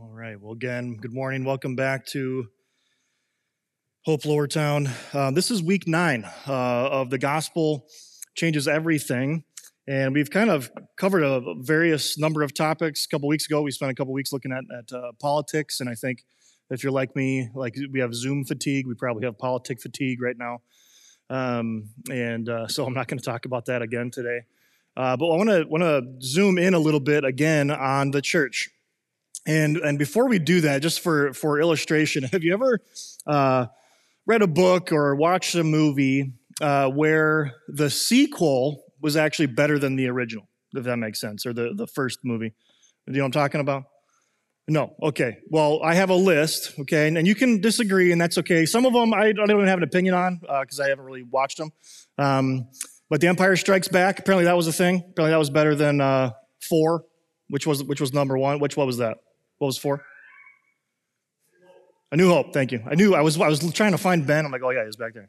All right. Well, again, good morning. Welcome back to Hope Lowertown. Uh, this is week nine uh, of the Gospel Changes Everything. And we've kind of covered a various number of topics. A couple weeks ago, we spent a couple weeks looking at, at uh, politics. And I think if you're like me, like we have Zoom fatigue, we probably have politic fatigue right now. Um, and uh, so I'm not going to talk about that again today. Uh, but I want to want to zoom in a little bit again on the church. And, and before we do that, just for, for illustration, have you ever uh, read a book or watched a movie uh, where the sequel was actually better than the original, if that makes sense, or the, the first movie? Do you know what I'm talking about? No. Okay. Well, I have a list, okay, and, and you can disagree, and that's okay. Some of them I, don't even have an opinion on because uh, I haven't really watched them. Um, but The Empire Strikes Back, apparently that was a thing. Apparently that was better than uh, four, which was which was number one. Which what was that? What was four? A New Hope. Thank you. I knew I was. I was trying to find Ben. I'm like, oh yeah, he's back there.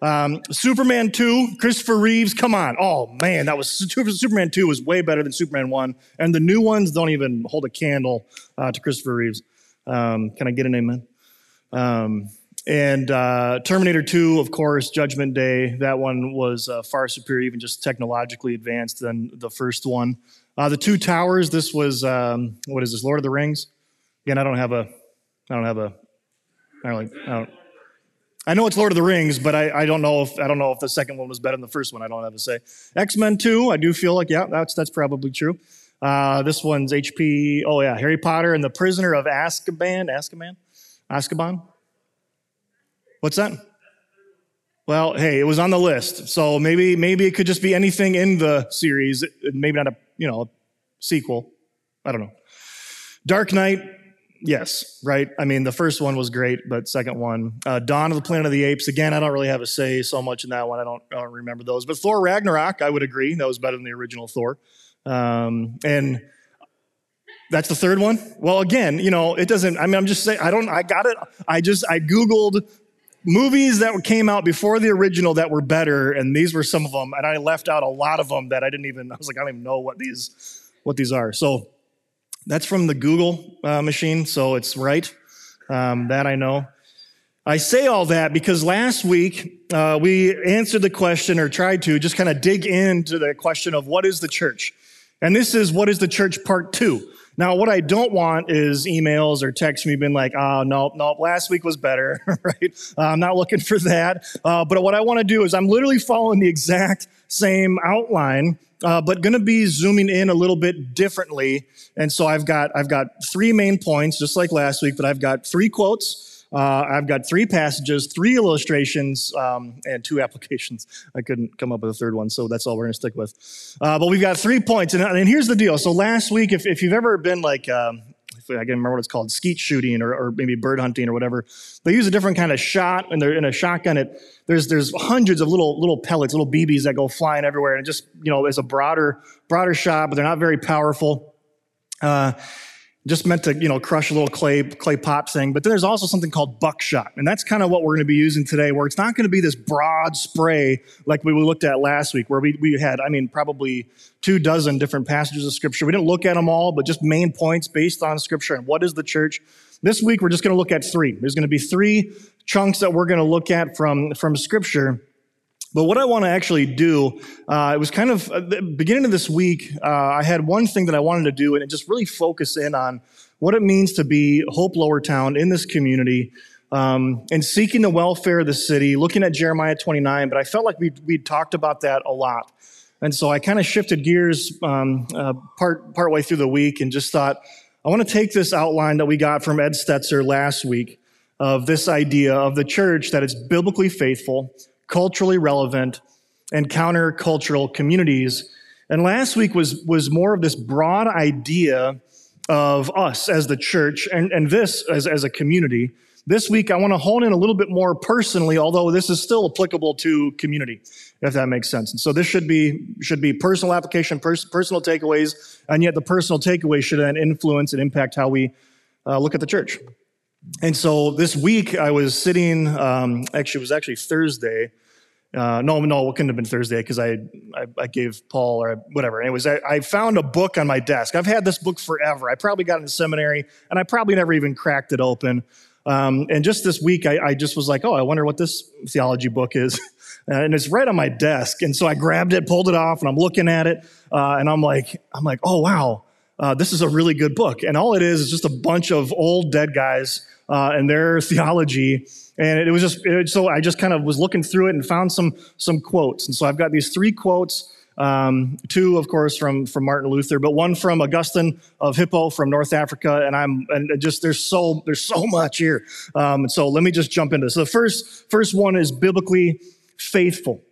Um, Superman two, Christopher Reeves. Come on. Oh man, that was Superman two was way better than Superman one, and the new ones don't even hold a candle uh, to Christopher Reeves. Um, can I get an amen? Um, and uh, Terminator 2, of course, Judgment Day, that one was uh, far superior, even just technologically advanced than the first one. Uh, the Two Towers, this was, um, what is this, Lord of the Rings? Again, I don't have a, I don't have a, I don't, I don't, I know it's Lord of the Rings, but I, I don't know if I don't know if the second one was better than the first one. I don't have to say. X Men Two, I do feel like yeah, that's that's probably true. Uh, this one's HP. Oh yeah, Harry Potter and the Prisoner of Azkaban. Azkaban, Azkaban. What's that? Well, hey, it was on the list, so maybe maybe it could just be anything in the series. Maybe not a you know sequel. I don't know. Dark Knight, yes, right. I mean, the first one was great, but second one, uh, Dawn of the Planet of the Apes. Again, I don't really have a say so much in that one. I don't, I don't remember those. But Thor Ragnarok, I would agree that was better than the original Thor. Um, and that's the third one. Well, again, you know, it doesn't. I mean, I'm just saying. I don't. I got it. I just I googled movies that came out before the original that were better, and these were some of them. And I left out a lot of them that I didn't even. I was like, I don't even know what these what these are. So that's from the Google uh, machine, so it's right. Um, that I know. I say all that because last week uh, we answered the question or tried to just kind of dig into the question of what is the church. And this is what is the church part two. Now, what I don't want is emails or texts from you being like, oh, nope, nope, last week was better, right? Uh, I'm not looking for that. Uh, but what I want to do is I'm literally following the exact same outline, uh, but going to be zooming in a little bit differently. And so I've got, I've got three main points, just like last week, but I've got three quotes. Uh, I've got three passages, three illustrations, um, and two applications. I couldn't come up with a third one, so that's all we're going to stick with. Uh, but we've got three points, and, and, here's the deal. So last week, if, if you've ever been like, um, I can't remember what it's called, skeet shooting or, or, maybe bird hunting or whatever. They use a different kind of shot, and they're in a shotgun. It there's there's hundreds of little little pellets, little BBs that go flying everywhere, and just you know it's a broader broader shot, but they're not very powerful. Uh, just meant to, you know, crush a little clay, clay pot thing. But then there's also something called buckshot. And that's kind of what we're going to be using today, where it's not going to be this broad spray like we looked at last week, where we, we had, I mean, probably two dozen different passages of scripture. We didn't look at them all, but just main points based on scripture and what is the church. This week, we're just going to look at three. There's going to be three chunks that we're going to look at from, from scripture. But what I want to actually do, uh, it was kind of uh, the beginning of this week. Uh, I had one thing that I wanted to do, and it just really focus in on what it means to be Hope Lower Town in this community, um, and seeking the welfare of the city. Looking at Jeremiah 29, but I felt like we we talked about that a lot, and so I kind of shifted gears um, uh, part part way through the week, and just thought I want to take this outline that we got from Ed Stetzer last week of this idea of the church that it's biblically faithful culturally relevant, and countercultural communities. And last week was, was more of this broad idea of us as the church and, and this as, as a community. This week, I want to hone in a little bit more personally, although this is still applicable to community, if that makes sense. And so this should be, should be personal application, pers- personal takeaways, and yet the personal takeaways should then influence and impact how we uh, look at the church. And so this week I was sitting, um, actually, it was actually Thursday, Uh, no, no, it couldn't have been Thursday because I, I, I gave Paul or whatever. Anyways, I, I found a book on my desk. I've had this book forever. I probably got it in seminary, and I probably never even cracked it open. Um, and just this week, I, I, just was like, oh, I wonder what this theology book is. and it's right on my desk. And so I grabbed it, pulled it off, and I'm looking at it, uh, and I'm like, I'm like, oh wow, uh, this is a really good book. And all it is is just a bunch of old dead guys uh, and their theology. And it was just it, so I just kind of was looking through it and found some some quotes. And so I've got these three quotes. Um, two, of course, from from Martin Luther, but one from Augustine of Hippo from North Africa, and I'm and just there's so there's so much here. Um, and so let me just jump into this. So the first first one is biblically faithful.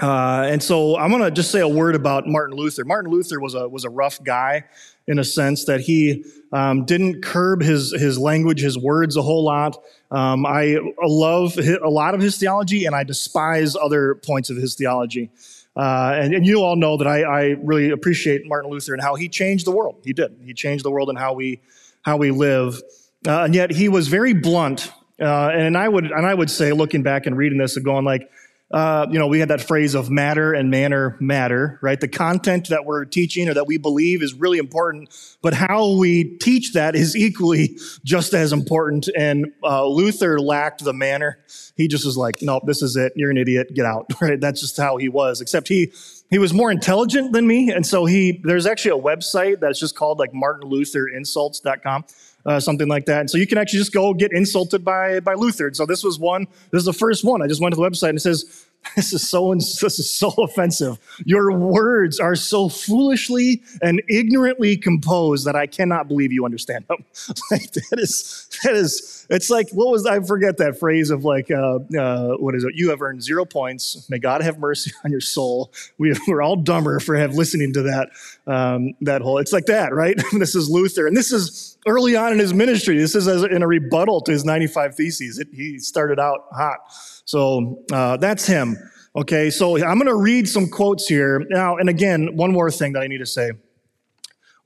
Uh, and so I'm going to just say a word about Martin Luther. Martin Luther was a was a rough guy in a sense that he um, didn't curb his his language, his words a whole lot. Um, I love a lot of his theology, and I despise other points of his theology. Uh, and, and, you all know that I, I, really appreciate Martin Luther and how he changed the world. He did. He changed the world and how we how we live. Uh, and yet he was very blunt. Uh, and I would and I would say, looking back and reading this and going like uh, you know, we had that phrase of matter and manner matter, right? The content that we're teaching or that we believe is really important, but how we teach that is equally just as important. And uh, Luther lacked the manner. He just was like, nope, this is it. You're an idiot. Get out, right? That's just how he was, except he, he was more intelligent than me. And so he, there's actually a website that's just called like martinlutherinsults.com uh, something like that. And so you can actually just go get insulted by by Luther. So this was one. This is the first one. I just went to the website and it says, "This is so this is so offensive. Your words are so foolishly and ignorantly composed that I cannot believe you understand them." like that is that is. It's like what was I forget that phrase of like uh, uh, what is it? You have earned zero points. May God have mercy on your soul. We, we're all dumber for have listening to that um, that whole. It's like that, right? this is Luther, and this is early on in his ministry. This is in a rebuttal to his 95 Theses. It, he started out hot. So uh, that's him. Okay, so I'm going to read some quotes here. Now, and again, one more thing that I need to say.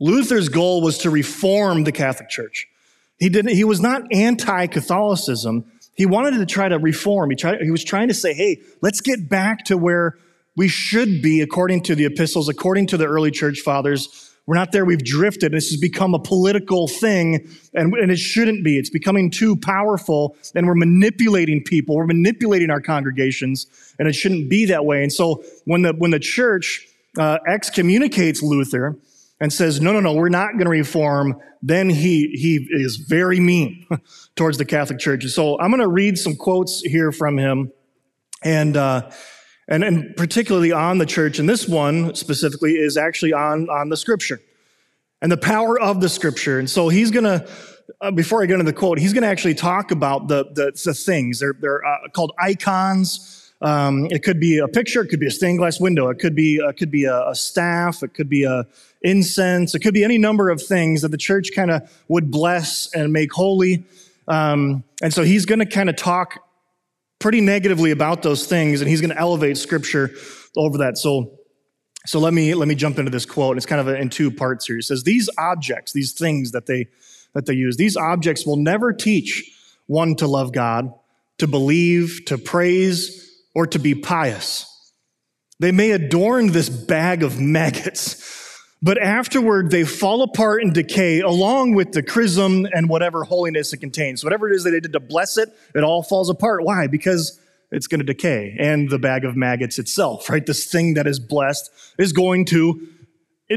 Luther's goal was to reform the Catholic Church. He didn't, he was not anti-Catholicism. He wanted to try to reform. He, tried, he was trying to say, hey, let's get back to where we should be according to the epistles, according to the early church fathers, we're not there. We've drifted. This has become a political thing, and, and it shouldn't be. It's becoming too powerful, and we're manipulating people. We're manipulating our congregations, and it shouldn't be that way. And so when the, when the church uh, excommunicates Luther and says, no, no, no, we're not going to reform, then he, he is very mean towards the Catholic Church. So I'm going to read some quotes here from him. And, uh, and, and particularly on the church. And this one specifically is actually on, on the scripture and the power of the scripture. And so he's going to, uh, before I get into the quote, he's going to actually talk about the, the, the things. They're, they're uh, called icons. Um, it could be a picture. It could be a stained glass window. It could be, uh, could be a, a staff. It could be a incense. It could be any number of things that the church kind of would bless and make holy. Um, and so he's going to kind of talk pretty negatively about those things, and he's going to elevate scripture over that. So, so let me let me jump into this quote. It's kind of in two parts here. He says, "These objects, these things that they that they use, these objects will never teach one to love God, to believe, to praise, or to be pious. They may adorn this bag of maggots." But afterward, they fall apart and decay along with the chrism and whatever holiness it contains. Whatever it is that they did to bless it, it all falls apart. Why? Because it's going to decay. And the bag of maggots itself, right? This thing that is blessed is going to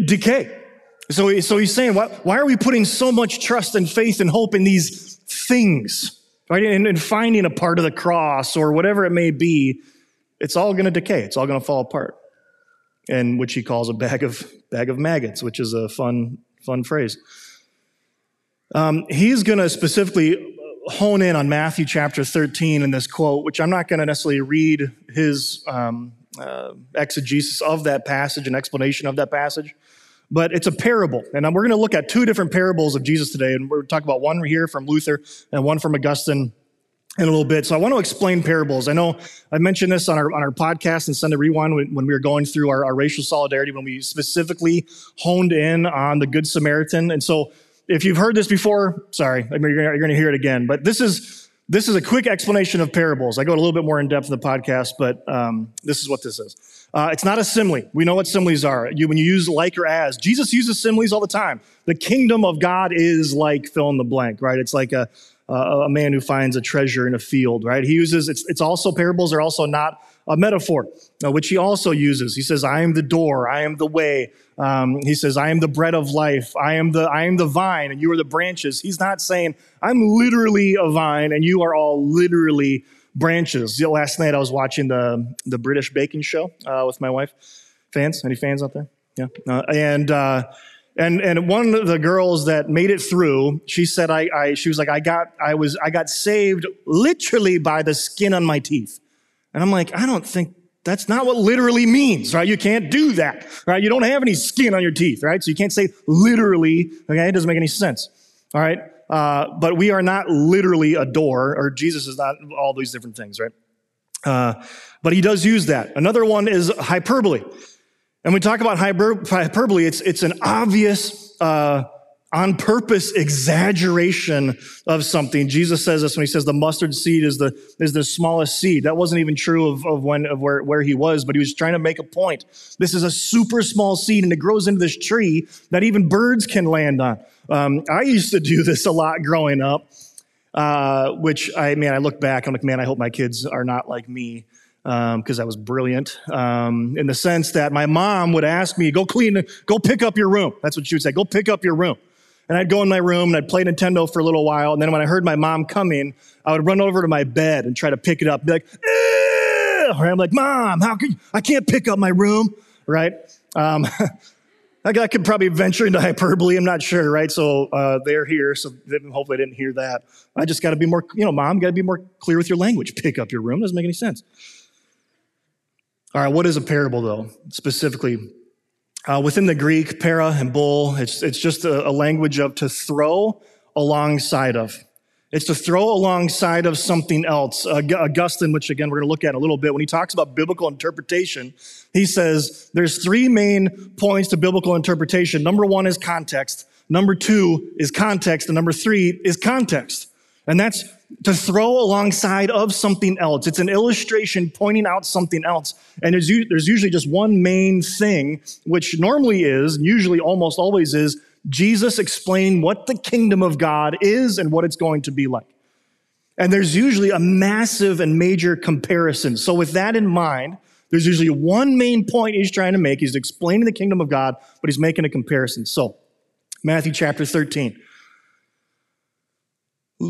decay. So, so he's saying, why, why are we putting so much trust and faith and hope in these things, right? And, and finding a part of the cross or whatever it may be, it's all going to decay. It's all going to fall apart and which he calls a bag of bag of maggots, which is a fun fun phrase. Um, he's going to specifically hone in on Matthew chapter 13 in this quote, which I'm not going to necessarily read his um, uh, exegesis of that passage and explanation of that passage, but it's a parable. And we're going to look at two different parables of Jesus today. And we're going to talk about one here from Luther and one from Augustine in a little bit. So I want to explain parables. I know I mentioned this on our on our podcast and Sunday Rewind when, when we were going through our, our, racial solidarity when we specifically honed in on the Good Samaritan. And so if you've heard this before, sorry, I mean, you're, you're going to hear it again. But this is this is a quick explanation of parables. I go a little bit more in depth in the podcast, but um, this is what this is. Uh, it's not a simile. We know what similes are. You, when you use like or as, Jesus uses similes all the time. The kingdom of God is like fill in the blank, right? It's like a, a, a man who finds a treasure in a field, right? He uses, it's, it's also, parables are also not a metaphor, uh, which he also uses. He says, I am the door, I am the way. Um, he says, I am the bread of life, I am the, I am the vine, and you are the branches. He's not saying, I'm literally a vine, and you are all literally branches. Last night I was watching the, the British baking show uh, with my wife. Fans? Any fans out there? Yeah. Uh, and, uh, and and one of the girls that made it through, she said, I, I she was like, I got I was I got saved literally by the skin on my teeth. And I'm like, I don't think that's not what literally means, right? You can't do that, right? You don't have any skin on your teeth, right? So you can't say literally, okay? It doesn't make any sense, all right? Uh, but we are not literally a door, or Jesus is not all these different things, right? Uh, but he does use that. Another one is hyperbole. And we talk about hyper- hyperbole, it's, it's an obvious uh, on purpose exaggeration of something. Jesus says this when he says the mustard seed is the, is the smallest seed. That wasn't even true of, of when, of where, where he was, but he was trying to make a point. This is a super small seed and it grows into this tree that even birds can land on. Um, I used to do this a lot growing up, uh, which I, man, I look back, I'm like, man, I hope my kids are not like me because um, I was brilliant um, in the sense that my mom would ask me, go clean, go pick up your room. That's what she would say, go pick up your room. And I'd go in my room and I'd play Nintendo for a little while. And then when I heard my mom coming, I would run over to my bed and try to pick it up. Be like, or I'm like, Mom, how can you? I can't pick up my room, right? Um, I could probably venture into hyperbole. I'm not sure, right? So uh, they're here, so hopefully I didn't hear that. I just got to be more, you know, mom, got to be more clear with your language. Pick up your room doesn't make any sense. All right, what is a parable though? Specifically, uh, within the Greek, para and bull, it's, it's just a, a language of to throw alongside of. It's to throw alongside of something else. Augustine, which again we're going to look at a little bit, when he talks about biblical interpretation, he says there's three main points to biblical interpretation. Number one is context. Number two is context. And number three is context. And that's to throw alongside of something else. It's an illustration pointing out something else. And there's, there's usually just one main thing, which normally is, usually almost always is, Jesus explaining what the kingdom of God is and what it's going to be like. And there's usually a massive and major comparison. So with that in mind, there's usually one main point he's trying to make. He's explaining the kingdom of God, but he's making a comparison. So, Matthew chapter 13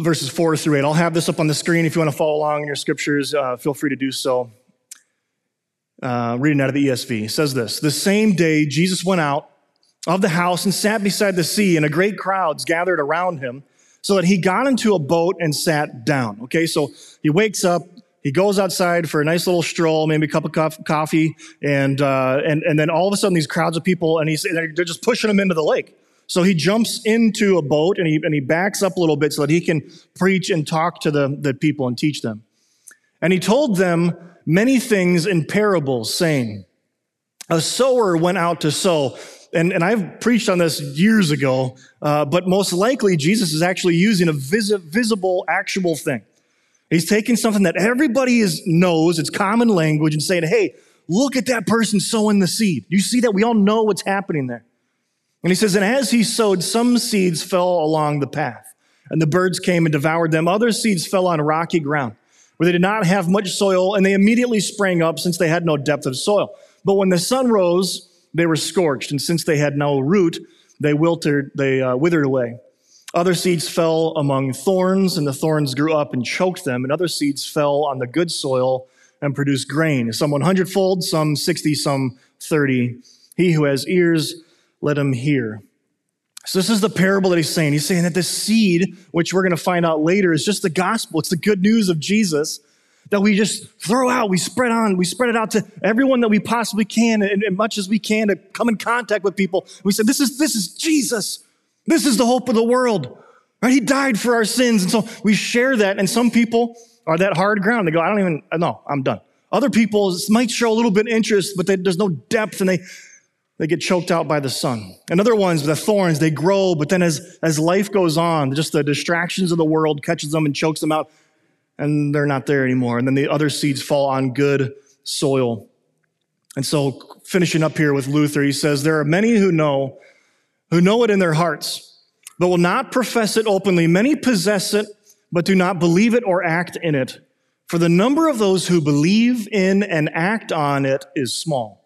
verses 4 through 8. I'll have this up on the screen if you want to follow along in your scriptures. Uh, feel free to do so. Uh, reading out of the ESV it says this The same day Jesus went out of the house and sat beside the sea, and a great crowds gathered around him, so that he got into a boat and sat down. Okay, so he wakes up, he goes outside for a nice little stroll, maybe a cup of coffee, and uh, and and then all of a sudden these crowds of people, and he's they're just pushing him into the lake. So he jumps into a boat and he, and he backs up a little bit so that he can preach and talk to the, the people and teach them. And he told them many things in parables, saying, A sower went out to sow. And, and I've preached on this years ago, uh, but most likely Jesus is actually using a vis- visible, actual thing. He's taking something that everybody is, knows, it's common language, and saying, hey, look at that person sowing the seed. You see that? We all know what's happening there. And he says, And as he sowed, some seeds fell along the path, and the birds came and devoured them. Other seeds fell on rocky ground, where they did not have much soil, and they immediately sprang up since they had no depth of soil. But when the sun rose, they were scorched, and since they had no root, they wilted, they uh, withered away. Other seeds fell among thorns, and the thorns grew up and choked them. And other seeds fell on the good soil and produced grain, some 100 fold, some 60, some 30. He who has ears, let him hear. So this is the parable that he's saying. He's saying that this seed, which we're going to find out later, is just the gospel. It's the good news of Jesus that we just throw out. We spread on. We spread it out to everyone that we possibly can, and, as much as we can to come in contact with people. We said, "This is this is Jesus. This is the hope of the world." Right? He died for our sins, and so we share that. And some people are that hard ground. They go, "I don't even. No, I'm done." Other people might show a little bit of interest, but they, there's no depth, and they they get choked out by the sun. And other ones, the thorns, they grow, but then as, as life goes on, just the distractions of the world catches them and chokes them out. and they're not there anymore. And then the other seeds fall on good soil. And so, finishing up here with Luther, he says, There are many who know, who know it in their hearts, but will not profess it openly. Many possess it, but do not believe it or act in it. For the number of those who believe in and act on it is small.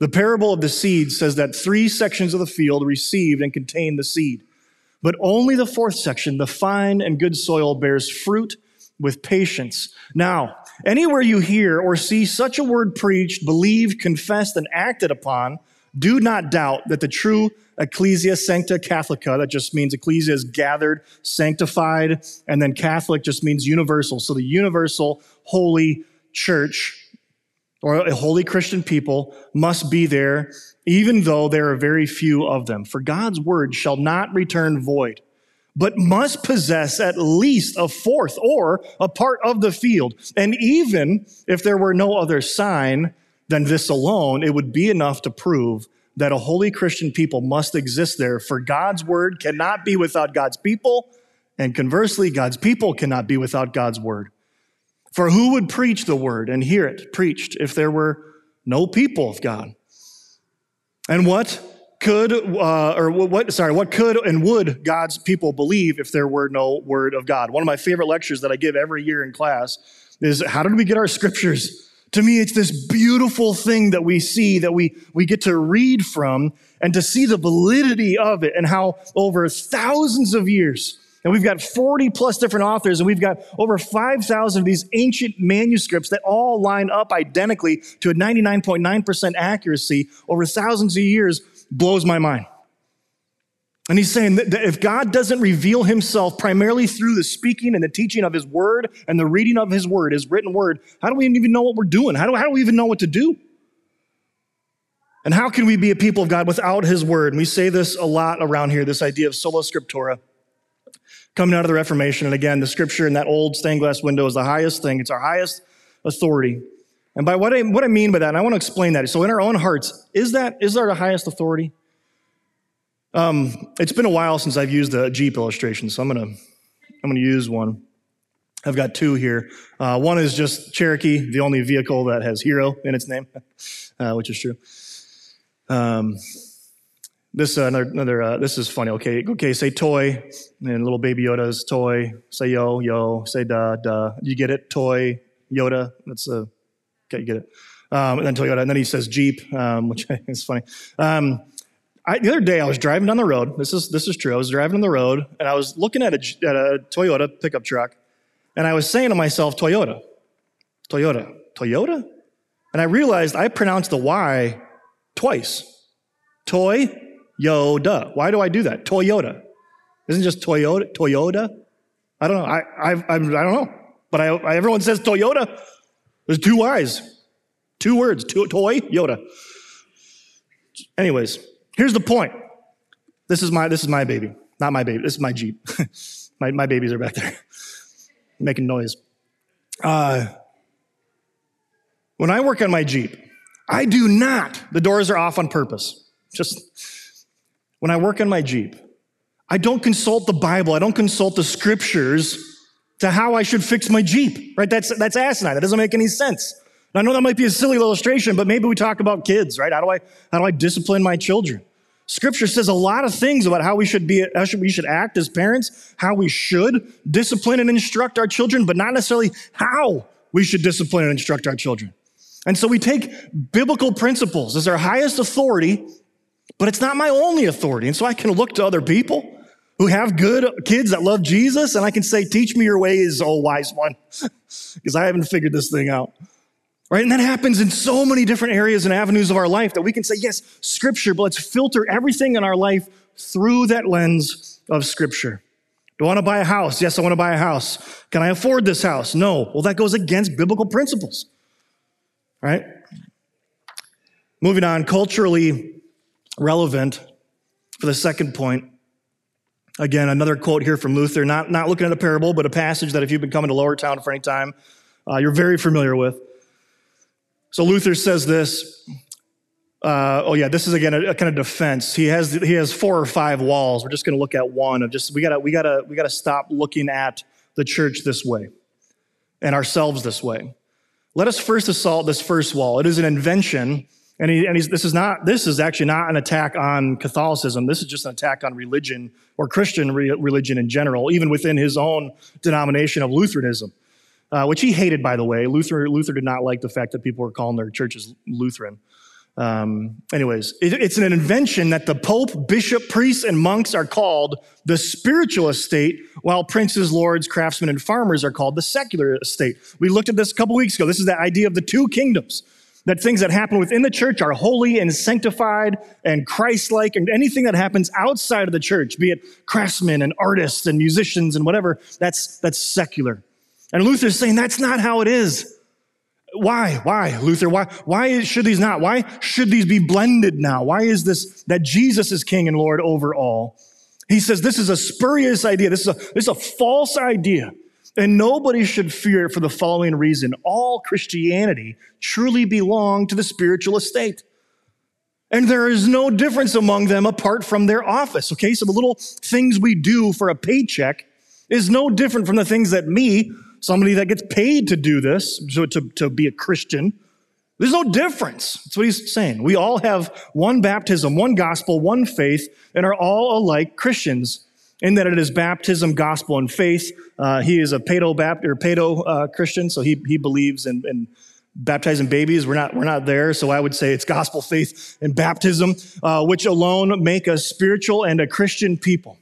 The parable of the seed says that three sections of the field received and contained the seed, but only the fourth section, the fine and good soil, bears fruit with patience. Now, anywhere you hear or see such a word preached, believed, confessed, and acted upon, do not doubt that the true Ecclesia Sancta Catholica, that just means Ecclesia is gathered, sanctified, and then Catholic just means universal. So the universal holy church or a holy Christian people must be there, even though there are very few of them. For God's word shall not return void but must possess at least a fourth or a part of the field. And even if there were no other sign than this alone, it would be enough to prove that a holy Christian people must exist there. For God's word cannot be without God's people, and conversely, God's people cannot be without God's word. For who would preach the word and hear it preached if there were no people of God? And what could, uh, or what, sorry, what could and would God's people believe if there were no word of God? One of my favorite lectures that I give every year in class is how did we get our scriptures? To me, it's this beautiful thing that we see that we, we get to read from and to see the validity of it and how over thousands of years, and we've got 40 plus different authors, and we've got over 5,000 of these ancient manuscripts that all line up identically to a 99.9% accuracy over thousands of years blows my mind. And he's saying that if God doesn't reveal himself primarily through the speaking and the teaching of his word and the reading of his word, his written word, how do we even know what we're doing? How do, how do we even know what to do? And how can we be a people of God without his word? And we say this a lot around here this idea of sola scriptura coming out of the Reformation. And again, the scripture in that old stained glass window is the highest thing, it's our highest authority. And by what I, what I mean by that, and I want to explain that. So in our own hearts, is that is there the highest authority? Um, it's been a while since I've used a Jeep illustration, so I'm gonna I'm gonna use one. I've got two here. Uh, one is just Cherokee, the only vehicle that has hero in its name, uh, which is true. Um, this uh, another, another uh, this is funny. Okay, okay. Say toy, and little baby Yoda's toy. Say yo, yo. Say da, da. You get it? Toy, Yoda. That's a Okay, You get it. Um, and then Toyota, and then he says Jeep, um, which is funny. Um, I, the other day, I was driving down the road. This is this is true. I was driving on the road, and I was looking at a, at a Toyota pickup truck, and I was saying to myself, Toyota, Toyota, Toyota, and I realized I pronounced the Y twice. Toy, Yoda. Why do I do that? Toyota. Isn't just Toyota? Toyota? I don't know. I I, I, I don't know. But I, I, everyone says Toyota. There's two Y's, two words, two, toy, Yoda. Anyways, here's the point. This is my, this is my baby, not my baby. This is my Jeep. my, my babies are back there making noise. Uh, when I work on my Jeep, I do not, the doors are off on purpose. Just when I work on my Jeep, I don't consult the Bible, I don't consult the scriptures to how I should fix my Jeep, right? That's, that's asinine. That doesn't make any sense. I know that might be a silly illustration, but maybe we talk about kids, right? How do I, how do I discipline my children? Scripture says a lot of things about how we should be, how should, we should act as parents, how we should discipline and instruct our children, but not necessarily how we should discipline and instruct our children. And so we take biblical principles as our highest authority, but it's not my only authority. And so I can look to other people who have good kids that love Jesus, and I can say, Teach me your ways, oh wise one, because I haven't figured this thing out. Right? And that happens in so many different areas and avenues of our life that we can say, Yes, Scripture, but let's filter everything in our life through that lens of Scripture. Do I want to buy a house? Yes, I want to buy a house. Can I afford this house? No. Well, that goes against biblical principles. Right? Moving on, culturally relevant for the second point Again, another quote here from Luther, not, not looking at a parable, but a passage that if you've been coming to Lower Town for any time, uh, you're very familiar with. So Luther says this. Uh, oh yeah, this is again a, a, kind of defense. He has he has four or five walls. We're just going to look at one of just we gotta we gotta we gotta stop looking at the church this way. and ourselves this way. Let us first assault this first wall. It is an invention, and, he, and this is not. This is actually not an attack on Catholicism. This is just an attack on religion or Christian re- religion in general, even within his own denomination of Lutheranism, uh, which he hated, by the way. Luther Luther did not like the fact that people were calling their churches Lutheran. Um, anyways, it, it's an invention that the Pope, bishop, priests, and monks are called the spiritual estate, while princes, lords, craftsmen, and farmers are called the secular estate. We looked at this a couple weeks ago. This is the idea of the two kingdoms. That things that happen within the church are holy and sanctified and Christ like, and anything that happens outside of the church, be it craftsmen and artists and musicians and whatever, that's, that's secular. And Luther's saying that's not how it is. Why? Why, Luther? Why, why should these not? Why should these be blended now? Why is this that Jesus is king and Lord over all? He says this is a spurious idea. This is a, this is a false idea. And nobody should fear for the following reason. All Christianity truly belong to the spiritual estate. And there is no difference among them apart from their office. Okay, so the little things we do for a paycheck is no different from the things that me, somebody that gets paid to do this, so to, to be a Christian. There's no difference. That's what he's saying. We all have one baptism, one gospel, one faith, and are all alike Christians in that it is baptism, gospel, and faith. Uh, he is a Paedo Baptist or Paedo uh, Christian, so he, he believes in, in, baptizing babies. We're not, we're not there, so I would say it's gospel, faith, and baptism, uh, which alone make us spiritual and a Christian people.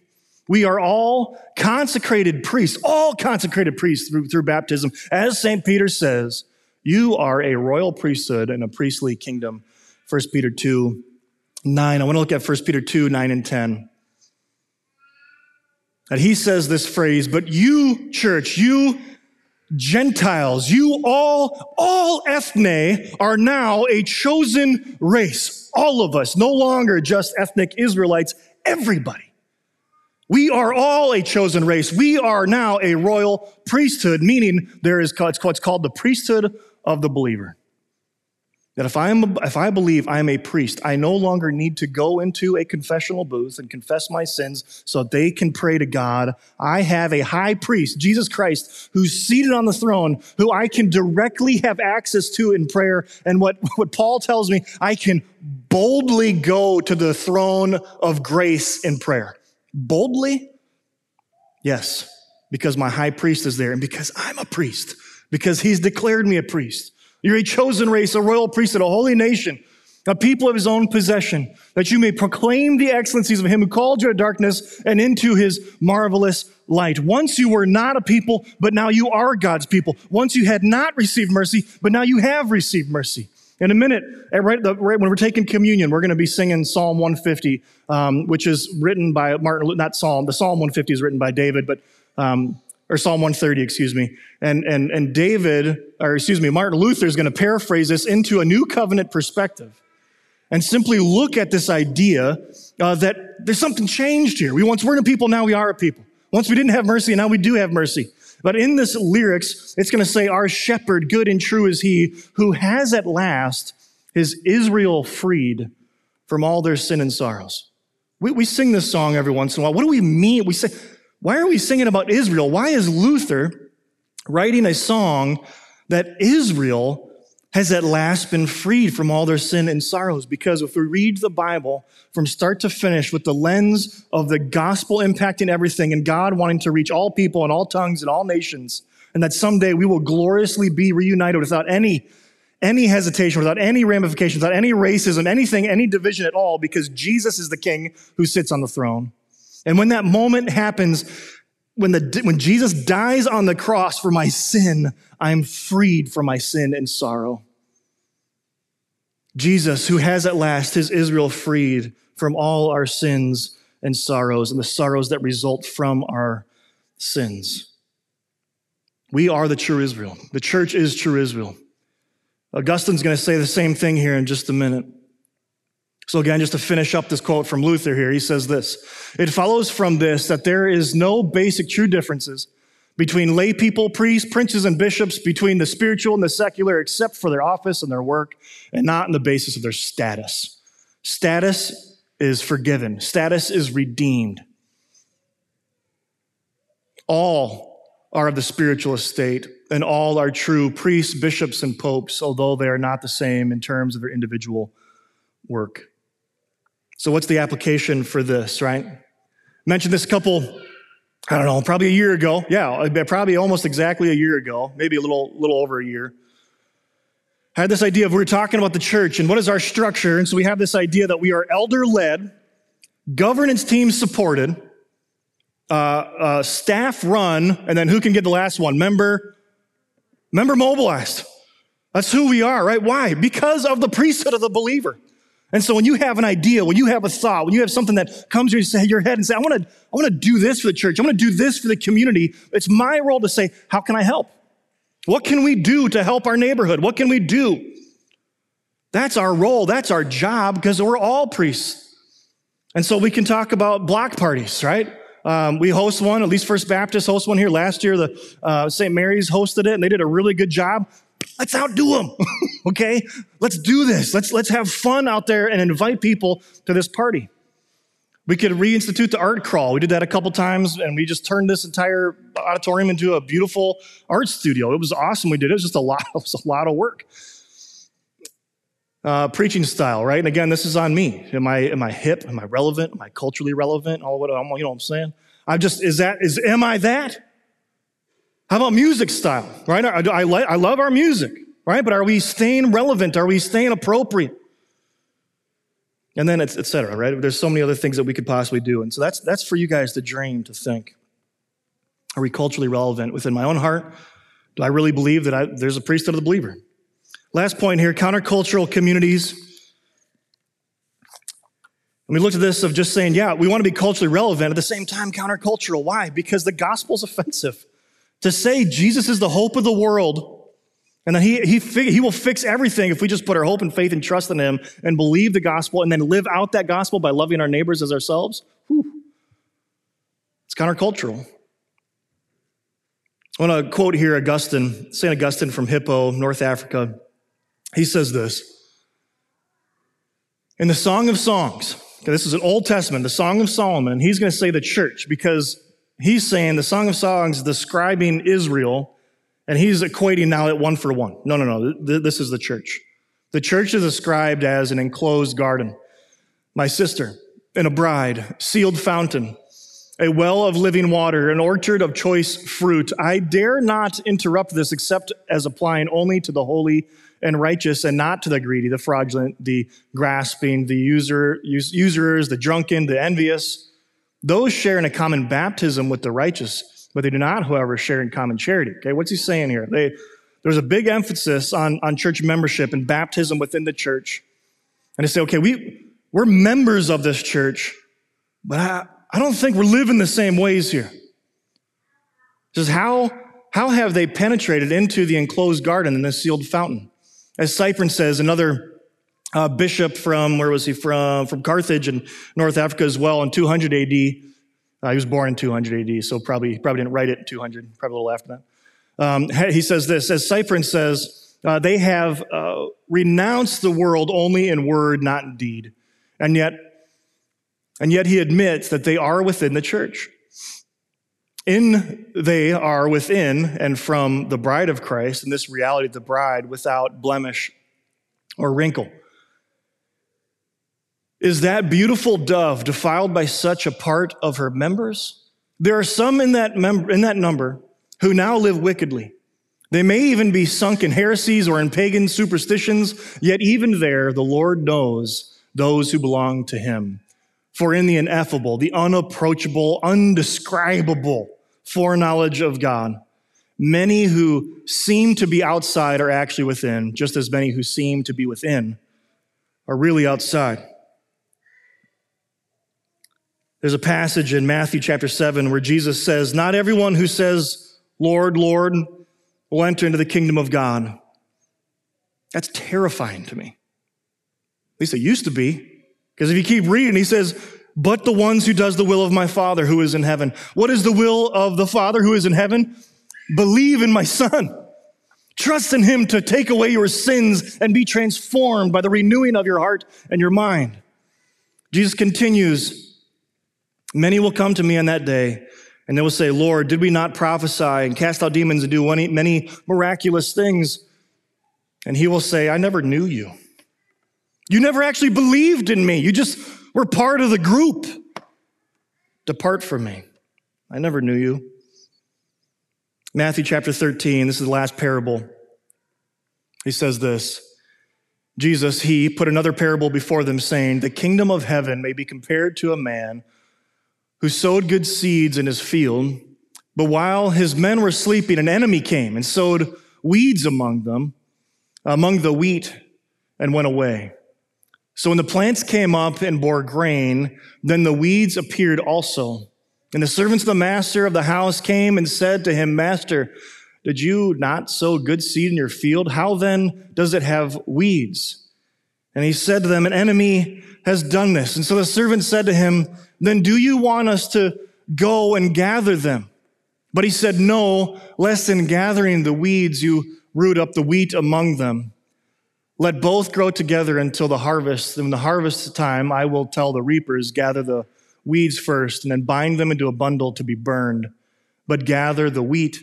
We are all consecrated priests, all consecrated priests through, through baptism. As St. Peter says, you are a royal priesthood and a priestly kingdom. 1 Peter 2, 9. I want to look at 1 Peter 2, 9 and 10. And he says this phrase, but you, church, you Gentiles, you all, all ethne are now a chosen race. All of us, no longer just ethnic Israelites, everybody. We are all a chosen race. We are now a royal priesthood, meaning there is what's called the priesthood of the believer. That if I, am, if I believe I am a priest, I no longer need to go into a confessional booth and confess my sins so they can pray to God. I have a high priest, Jesus Christ, who's seated on the throne, who I can directly have access to in prayer. And what, what Paul tells me, I can boldly go to the throne of grace in prayer. Boldly? Yes, because my high priest is there and because I'm a priest, because he's declared me a priest. You're a chosen race, a royal priesthood, a holy nation, a people of his own possession, that you may proclaim the excellencies of him who called you out of darkness and into his marvelous light. Once you were not a people, but now you are God's people. Once you had not received mercy, but now you have received mercy. In a minute, right, the, right when we're taking communion, we're going to be singing Psalm 150, um, which is written by Martin, not Psalm, the Psalm 150 is written by David, but, um, or Psalm 130, excuse me. And, and, and David, or excuse me, Martin Luther is going to paraphrase this into a new covenant perspective and simply look at this idea uh, that there's something changed here. We once weren't a people, now we are a people. Once we didn't have mercy, now we do have mercy. But in this lyrics, it's going to say, Our shepherd, good and true is he, who has at last his Israel freed from all their sin and sorrows. We, we sing this song every once in a while. What do we mean? We say, why are we singing about Israel? Why is Luther writing a song that Israel has at last been freed from all their sin and sorrows. Because if we read the Bible from start to finish with the lens of the gospel impacting everything and God wanting to reach all people and all tongues and all nations, and that someday we will gloriously be reunited without any, any hesitation, without any ramifications, without any racism, anything, any division at all, because Jesus is the king who sits on the throne. And when that moment happens, when, the, when Jesus dies on the cross for my sin, I'm freed from my sin and sorrow. Jesus, who has at last his Israel freed from all our sins and sorrows and the sorrows that result from our sins. We are the true Israel. The church is true Israel. Augustine's going to say the same thing here in just a minute. So again, just to finish up this quote from Luther here, he says this. It follows from this that there is no basic true differences between lay people, priests, princes, and bishops, between the spiritual and the secular, except for their office and their work, and not on the basis of their status. Status is forgiven. Status is redeemed. All are of the spiritual estate, and all are true priests, bishops, and popes, although they are not the same in terms of their individual work. So, what's the application for this, right? Mentioned this couple, I don't know, probably a year ago. Yeah, probably almost exactly a year ago, maybe a little, little over a year. I had this idea of we were talking about the church and what is our structure. And so we have this idea that we are elder led, governance team supported, uh, uh, staff run, and then who can get the last one? Member, member mobilized. That's who we are, right? Why? Because of the priesthood of the believer. And so when you have an idea, when you have a thought, when you have something that comes to your head and say, I want to, I want to do this for the church. I want to do this for the community. It's my role to say, how can I help? What can we do to help our neighborhood? What can we do? That's our role. That's our job because we're all priests. And so we can talk about block parties, right? Um, we host one, at least First Baptist host one here last year. The uh, St. Mary's hosted it, and they did a really good job. Let's outdo them, okay? Let's do this. Let's let's have fun out there and invite people to this party. We could reinstitute the art crawl. We did that a couple times, and we just turned this entire auditorium into a beautiful art studio. It was awesome. We did it. It was just a lot. It was a lot of work. Uh, preaching style, right? And again, this is on me. Am I am I hip? Am I relevant? Am I culturally relevant? All what you know what I'm saying? I'm just is that is am I that? How about music style, right? I, I, I love our music, right? But are we staying relevant? Are we staying appropriate? And then it's et cetera, right? There's so many other things that we could possibly do. And so that's, that's for you guys to dream, to think. Are we culturally relevant? Within my own heart, do I really believe that I, there's a priesthood of the believer? Last point here countercultural communities. And we looked at this of just saying, yeah, we want to be culturally relevant, at the same time, countercultural. Why? Because the gospel's offensive. To say Jesus is the hope of the world and that he, he, he will fix everything if we just put our hope and faith and trust in him and believe the gospel and then live out that gospel by loving our neighbors as ourselves. Whew. It's countercultural. I want to quote here Augustine, St. Augustine from Hippo, North Africa. He says this In the Song of Songs, this is an Old Testament, the Song of Solomon, he's going to say the church because he's saying the Song of Songs describing Israel, and he's equating now at one for one. No, no, no. This is the church. The church is described as an enclosed garden. My sister and a bride, sealed fountain, a well of living water, an orchard of choice fruit. I dare not interrupt this except as applying only to the holy and righteous and not to the greedy, the fraudulent, the grasping, the user, usurers, the drunken, the envious. Those share in a common baptism with the righteous, but they do not, however, share in common charity. Okay, what's he saying here? They, there's a big emphasis on, on church membership and baptism within the church. And they say, okay, we, we're members of this church, but I, I don't think we're living the same ways here. Just how, how have they penetrated into the enclosed garden and the sealed fountain? As Cyprian says, another uh, bishop from, where was he from? From Carthage in North Africa as well in 200 AD. Uh, he was born in 200 AD, so probably, probably didn't write it in 200, probably a little after that. Um, he says this, as Cyprian says, uh, they have uh, renounced the world only in word, not in deed. And yet, and yet he admits that they are within the church. In they are within and from the bride of Christ, and this reality of the bride without blemish or wrinkle. Is that beautiful dove defiled by such a part of her members? There are some in that, mem- in that number who now live wickedly. They may even be sunk in heresies or in pagan superstitions, yet even there, the Lord knows those who belong to him. For in the ineffable, the unapproachable, undescribable, foreknowledge of God. Many who seem to be outside are actually within, just as many who seem to be within are really outside. There's a passage in Matthew chapter 7 where Jesus says, Not everyone who says, Lord, Lord, will enter into the kingdom of God. That's terrifying to me. At least it used to be. Because if you keep reading, he says, but the ones who does the will of my Father who is in heaven. What is the will of the Father who is in heaven? Believe in my Son. Trust in him to take away your sins and be transformed by the renewing of your heart and your mind. Jesus continues, Many will come to me on that day And they will say, Lord, did we not prophesy and cast out demons and do many, miraculous things? And he will say, I never knew you. You never actually believed in me. You just were part of the group. Depart from me. I never knew you. Matthew chapter 13, this is the last parable. He says this Jesus, he put another parable before them, saying, The kingdom of heaven may be compared to a man who sowed good seeds in his field, but while his men were sleeping, an enemy came and sowed weeds among them, among the wheat, and went away. So when the plants came up and bore grain, then the weeds appeared also. And the servants of the master of the house came and said to him, Master, did you not sow good seed in your field? How then does it have weeds? And he said to them, An enemy has done this. And so the servant said to him, Then do you want us to go and gather them? But he said, No, lest in gathering the weeds you root up the wheat among them. Let both grow together until the harvest. And the harvest time, I will tell the reapers, gather the weeds first, and then bind them into a bundle to be burned, but gather the wheat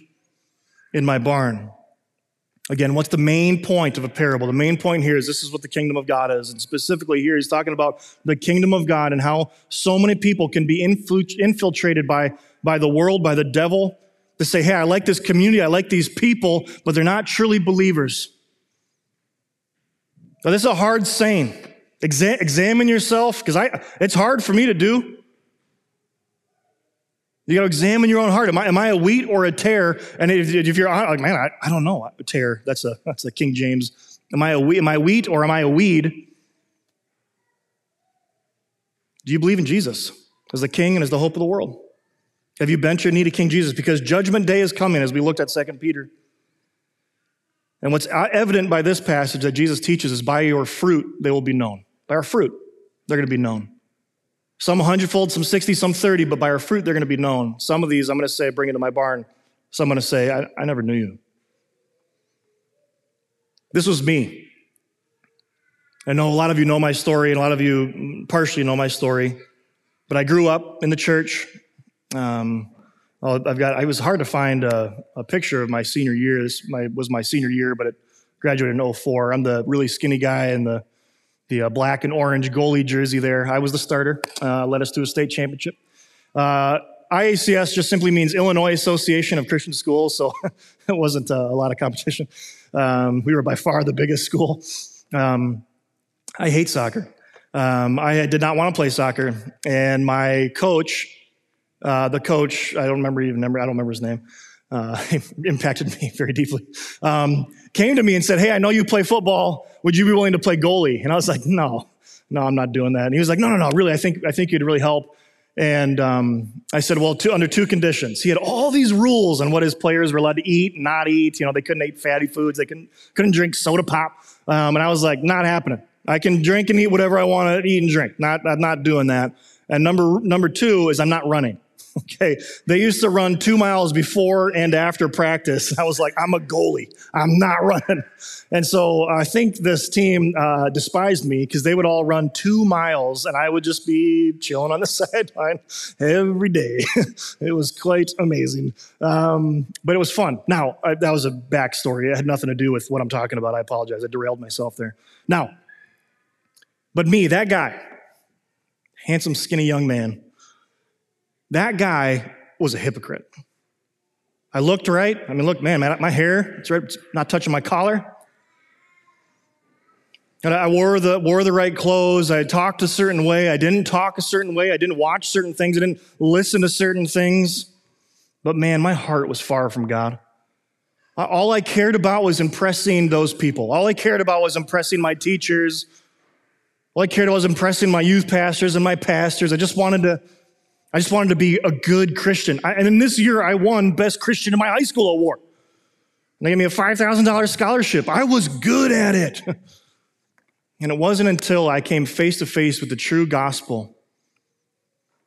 in my barn. Again, what's the main point of a parable? The main point here is this is what the kingdom of God is. And specifically here, he's talking about the kingdom of God and how so many people can be infiltrated by, by the world, by the devil, to say, hey, I like this community, I like these people, but they're not truly believers. Now, this is a hard saying. Exa- examine yourself, because it's hard for me to do. You got to examine your own heart. Am I, am I a wheat or a tare? And if, if you're uh, like, man, I, I don't know, a tare. That's a that's a King James. Am I a wheat? Am I wheat or am I a weed? Do you believe in Jesus as the King and as the hope of the world? Have you bent your knee to King Jesus? Because Judgment Day is coming, as we looked at Second Peter. And what's uh, evident by this passage that Jesus teaches is by your fruit they will be known. By our fruit, they're going to be known. Some hundredfold, some 60, some 30, but by our fruit, they're going to be known. Some of these, I'm going to say, bring it to my barn. Some I'm going to say, I, I never knew you. This was me. I know a lot of you know my story, and a lot of you partially know my story, but I grew up in the church. Um, I've got, it was hard to find a, a picture of my senior year. This my, was my senior year, but it graduated in 04. I'm the really skinny guy in the the uh, black and orange goalie jersey there. I was the starter, uh, led us to a state championship. Uh, IACS just simply means Illinois Association of Christian Schools, so it wasn't uh, a lot of competition. Um, we were by far the biggest school. Um, I hate soccer. Um, I did not want to play soccer, and my coach, uh, the coach, I don't remember even remember, I don't remember his name. Uh, impacted me very deeply. Um, came to me and said, "Hey, I know you play football would you be willing to play goalie? And I was like, no, no, I'm not doing that. And he was like, no, no, no, really, I think, I think you'd really help. And um, I said, well, two, under two conditions. He had all these rules on what his players were allowed to eat and not eat. You know, they couldn't eat fatty foods. They couldn't, couldn't drink soda pop. Um, and I was like, not happening. I can drink and eat whatever I want to eat and drink. Not, I'm not doing that. And number, number two is I'm not running. Okay. They used to run two miles before and after practice. I was like, I'm a goalie. I'm not running. And so I think this team uh, despised me because they would all run two miles and I would just be chilling on the sideline every day. it was quite amazing. Um, but it was fun. Now, I, that was a backstory. It had nothing to do with what I'm talking about. I apologize. I derailed myself there. Now, but me, that guy, handsome, skinny young man, that guy was a hypocrite. I looked right. I mean, look, man, my hair, it's, right, it's not touching my collar. And I wore the, wore the right clothes. I talked a certain way. I didn't talk a certain way. I didn't watch certain things. I didn't listen to certain things. But man, my heart was far from God. All I cared about was impressing those people. All I cared about was impressing my teachers. All I cared about was impressing my youth pastors and my pastors. I just wanted to I just wanted to be a good Christian. I, and in this year, I won Best Christian in my high school award. And they gave me a $5,000 scholarship. I was good at it. and it wasn't until I came face to face with the true gospel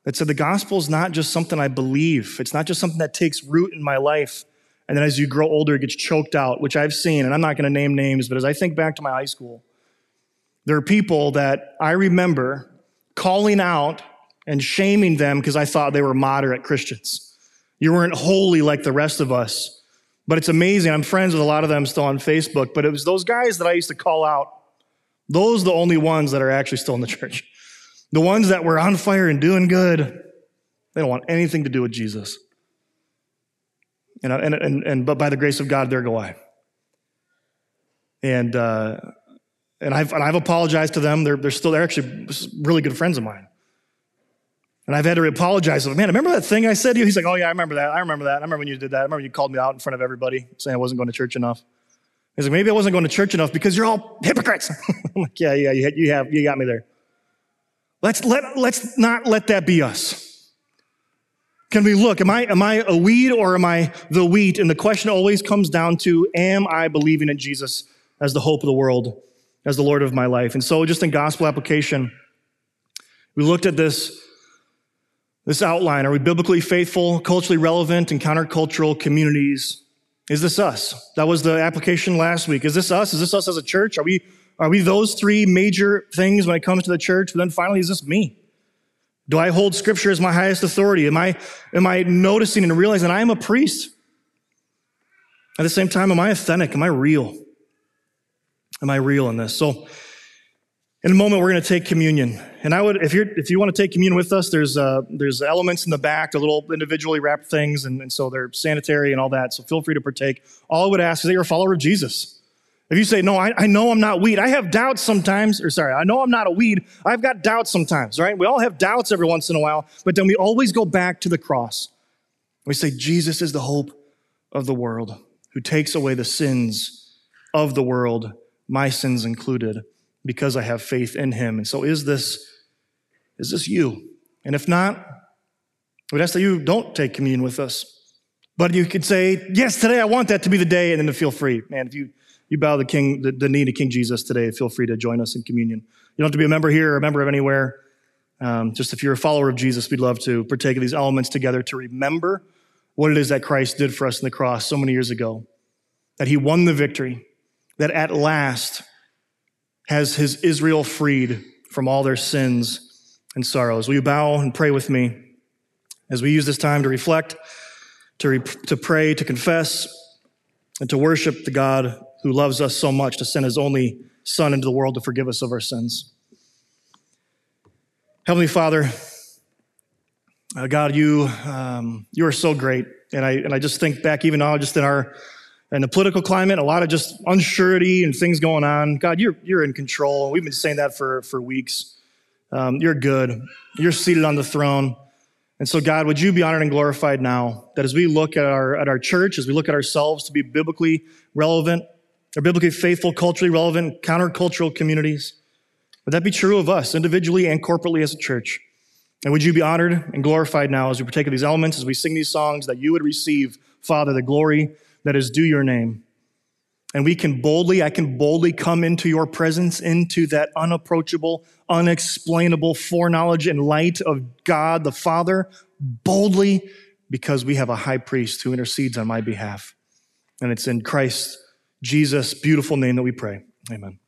that said the gospel is not just something I believe, it's not just something that takes root in my life. And then as you grow older, it gets choked out, which I've seen. And I'm not going to name names, but as I think back to my high school, there are people that I remember calling out and shaming them because I thought they were moderate Christians. You weren't holy like the rest of us. But it's amazing. I'm friends with a lot of them still on Facebook, but it was those guys that I used to call out. Those are the only ones that are actually still in the church. The ones that were on fire and doing good, they don't want anything to do with Jesus. And, and, and, and but by the grace of God, there go I. And, uh, and, I've, and I've apologized to them. They're, they're still, they're actually really good friends of mine. And I've had to apologize. Like, man, remember that thing I said to you? He's like, oh, yeah, I remember that. I remember that. I remember when you did that. I remember you called me out in front of everybody saying I wasn't going to church enough. He's like, maybe I wasn't going to church enough because you're all hypocrites. I'm like, yeah, yeah, you have, you got me there. Let's, let, let's not let that be us. Can we look? Am I, am I a weed or am I the wheat? And the question always comes down to, am I believing in Jesus as the hope of the world, as the Lord of my life? And so just in gospel application, we looked at this, this outline. Are we biblically faithful, culturally relevant, and countercultural communities? Is this us? That was the application last week. Is this us? Is this us as a church? Are we, are we those three major things when it comes to the church? But then finally, is this me? Do I hold scripture as my highest authority? Am I, am I noticing and realizing I am a priest? At the same time, am I authentic? Am I real? Am I real in this? So, in a moment, we're going to take communion. And I would, if you're, if you want to take communion with us, there's, uh, there's elements in the back, the little individually wrapped things, and, and so they're sanitary and all that. So feel free to partake. All I would ask is that you're a follower of Jesus. If you say, no, I, I know I'm not weed, I have doubts sometimes, or sorry, I know I'm not a weed, I've got doubts sometimes, right? We all have doubts every once in a while, but then we always go back to the cross. We say, Jesus is the hope of the world who takes away the sins of the world, my sins included, because I have faith in him. And so is this, is this you? And if not, we'd ask that you don't take communion with us. But you could say, yes, today I want that to be the day, and then to feel free. Man, if you you bow the king, the, the knee to King Jesus today, feel free to join us in communion. You don't have to be a member here or a member of anywhere. Um, just if you're a follower of Jesus, we'd love to partake of these elements together to remember what it is that Christ did for us in the cross so many years ago. That he won the victory, that at last has his Israel freed from all their sins and sorrows. Will you bow and pray with me as we use this time to reflect, to, re- to pray, to confess, and to worship the God who loves us so much to send his only Son into the world to forgive us of our sins. Heavenly Father, uh, God, you um, you are so great, and I and I just think back even now, just in our in the political climate, a lot of just unsurety and things going on. God, you're you're in control. We've been saying that for for weeks. Um, you're good. You're seated on the throne. And so, God, would you be honored and glorified now that as we look at our, at our church, as we look at ourselves to be biblically relevant, or biblically faithful, culturally relevant, countercultural communities. Would that be true of us individually and corporately as a church? And would you be honored and glorified now as we partake of these elements, as we sing these songs, that you would receive, Father, the glory that is due your name. And we can boldly, I can boldly come into your presence, into that unapproachable, unexplainable foreknowledge and light of God the Father, boldly because we have a high priest who intercedes on my behalf. And it's in Christ Jesus' beautiful name that we pray. Amen.